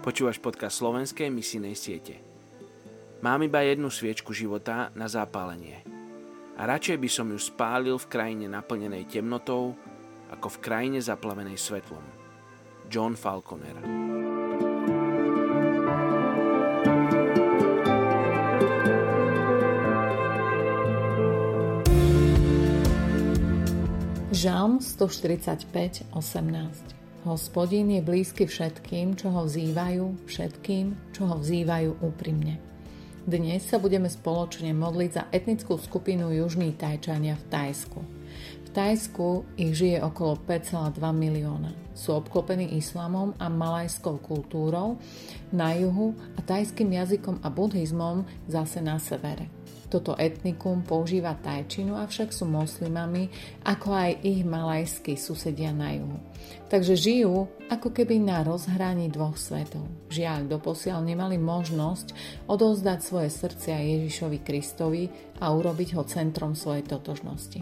Počúvaš podcast slovenskej misijnej siete. Mám iba jednu sviečku života na zápalenie. A radšej by som ju spálil v krajine naplnenej temnotou, ako v krajine zaplavenej svetlom. John Falconer Žalm 145, 18 Hospodin je blízky všetkým, čo ho vzývajú, všetkým, čo ho vzývajú úprimne. Dnes sa budeme spoločne modliť za etnickú skupinu Južní Tajčania v Tajsku. V Tajsku ich žije okolo 5,2 milióna. Sú obklopení islamom a malajskou kultúrou na juhu a tajským jazykom a buddhizmom zase na severe. Toto etnikum používa tajčinu, avšak sú moslimami, ako aj ich malajskí susedia na juhu. Takže žijú ako keby na rozhraní dvoch svetov. Žiaľ, doposiaľ nemali možnosť odovzdať svoje srdcia Ježišovi Kristovi a urobiť ho centrom svojej totožnosti.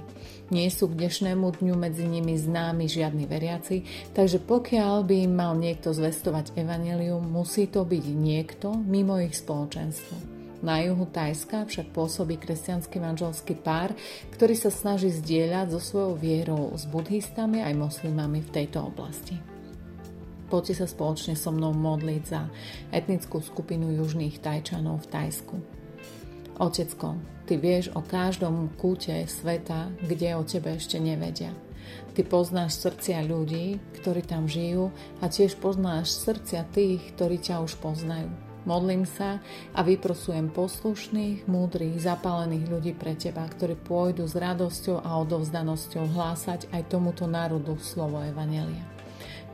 Nie sú k dnešnému dňu medzi nimi známi žiadni veriaci, takže pokiaľ by im mal niekto zvestovať evanelium, musí to byť niekto mimo ich spoločenstva. Na juhu Tajska však pôsobí kresťanský manželský pár, ktorý sa snaží zdieľať so svojou vierou s buddhistami aj moslimami v tejto oblasti. Poďte sa spoločne so mnou modliť za etnickú skupinu južných Tajčanov v Tajsku. Otecko, ty vieš o každom kúte sveta, kde o tebe ešte nevedia. Ty poznáš srdcia ľudí, ktorí tam žijú a tiež poznáš srdcia tých, ktorí ťa už poznajú. Modlím sa a vyprosujem poslušných, múdrych, zapálených ľudí pre Teba, ktorí pôjdu s radosťou a odovzdanosťou hlásať aj tomuto národu slovo Evanelia.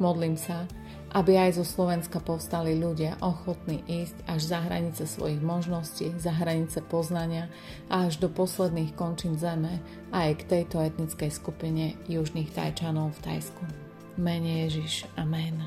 Modlím sa, aby aj zo Slovenska povstali ľudia ochotní ísť až za hranice svojich možností, za hranice poznania a až do posledných končín zeme aj k tejto etnickej skupine južných Tajčanov v Tajsku. Mene Ježiš. Amen.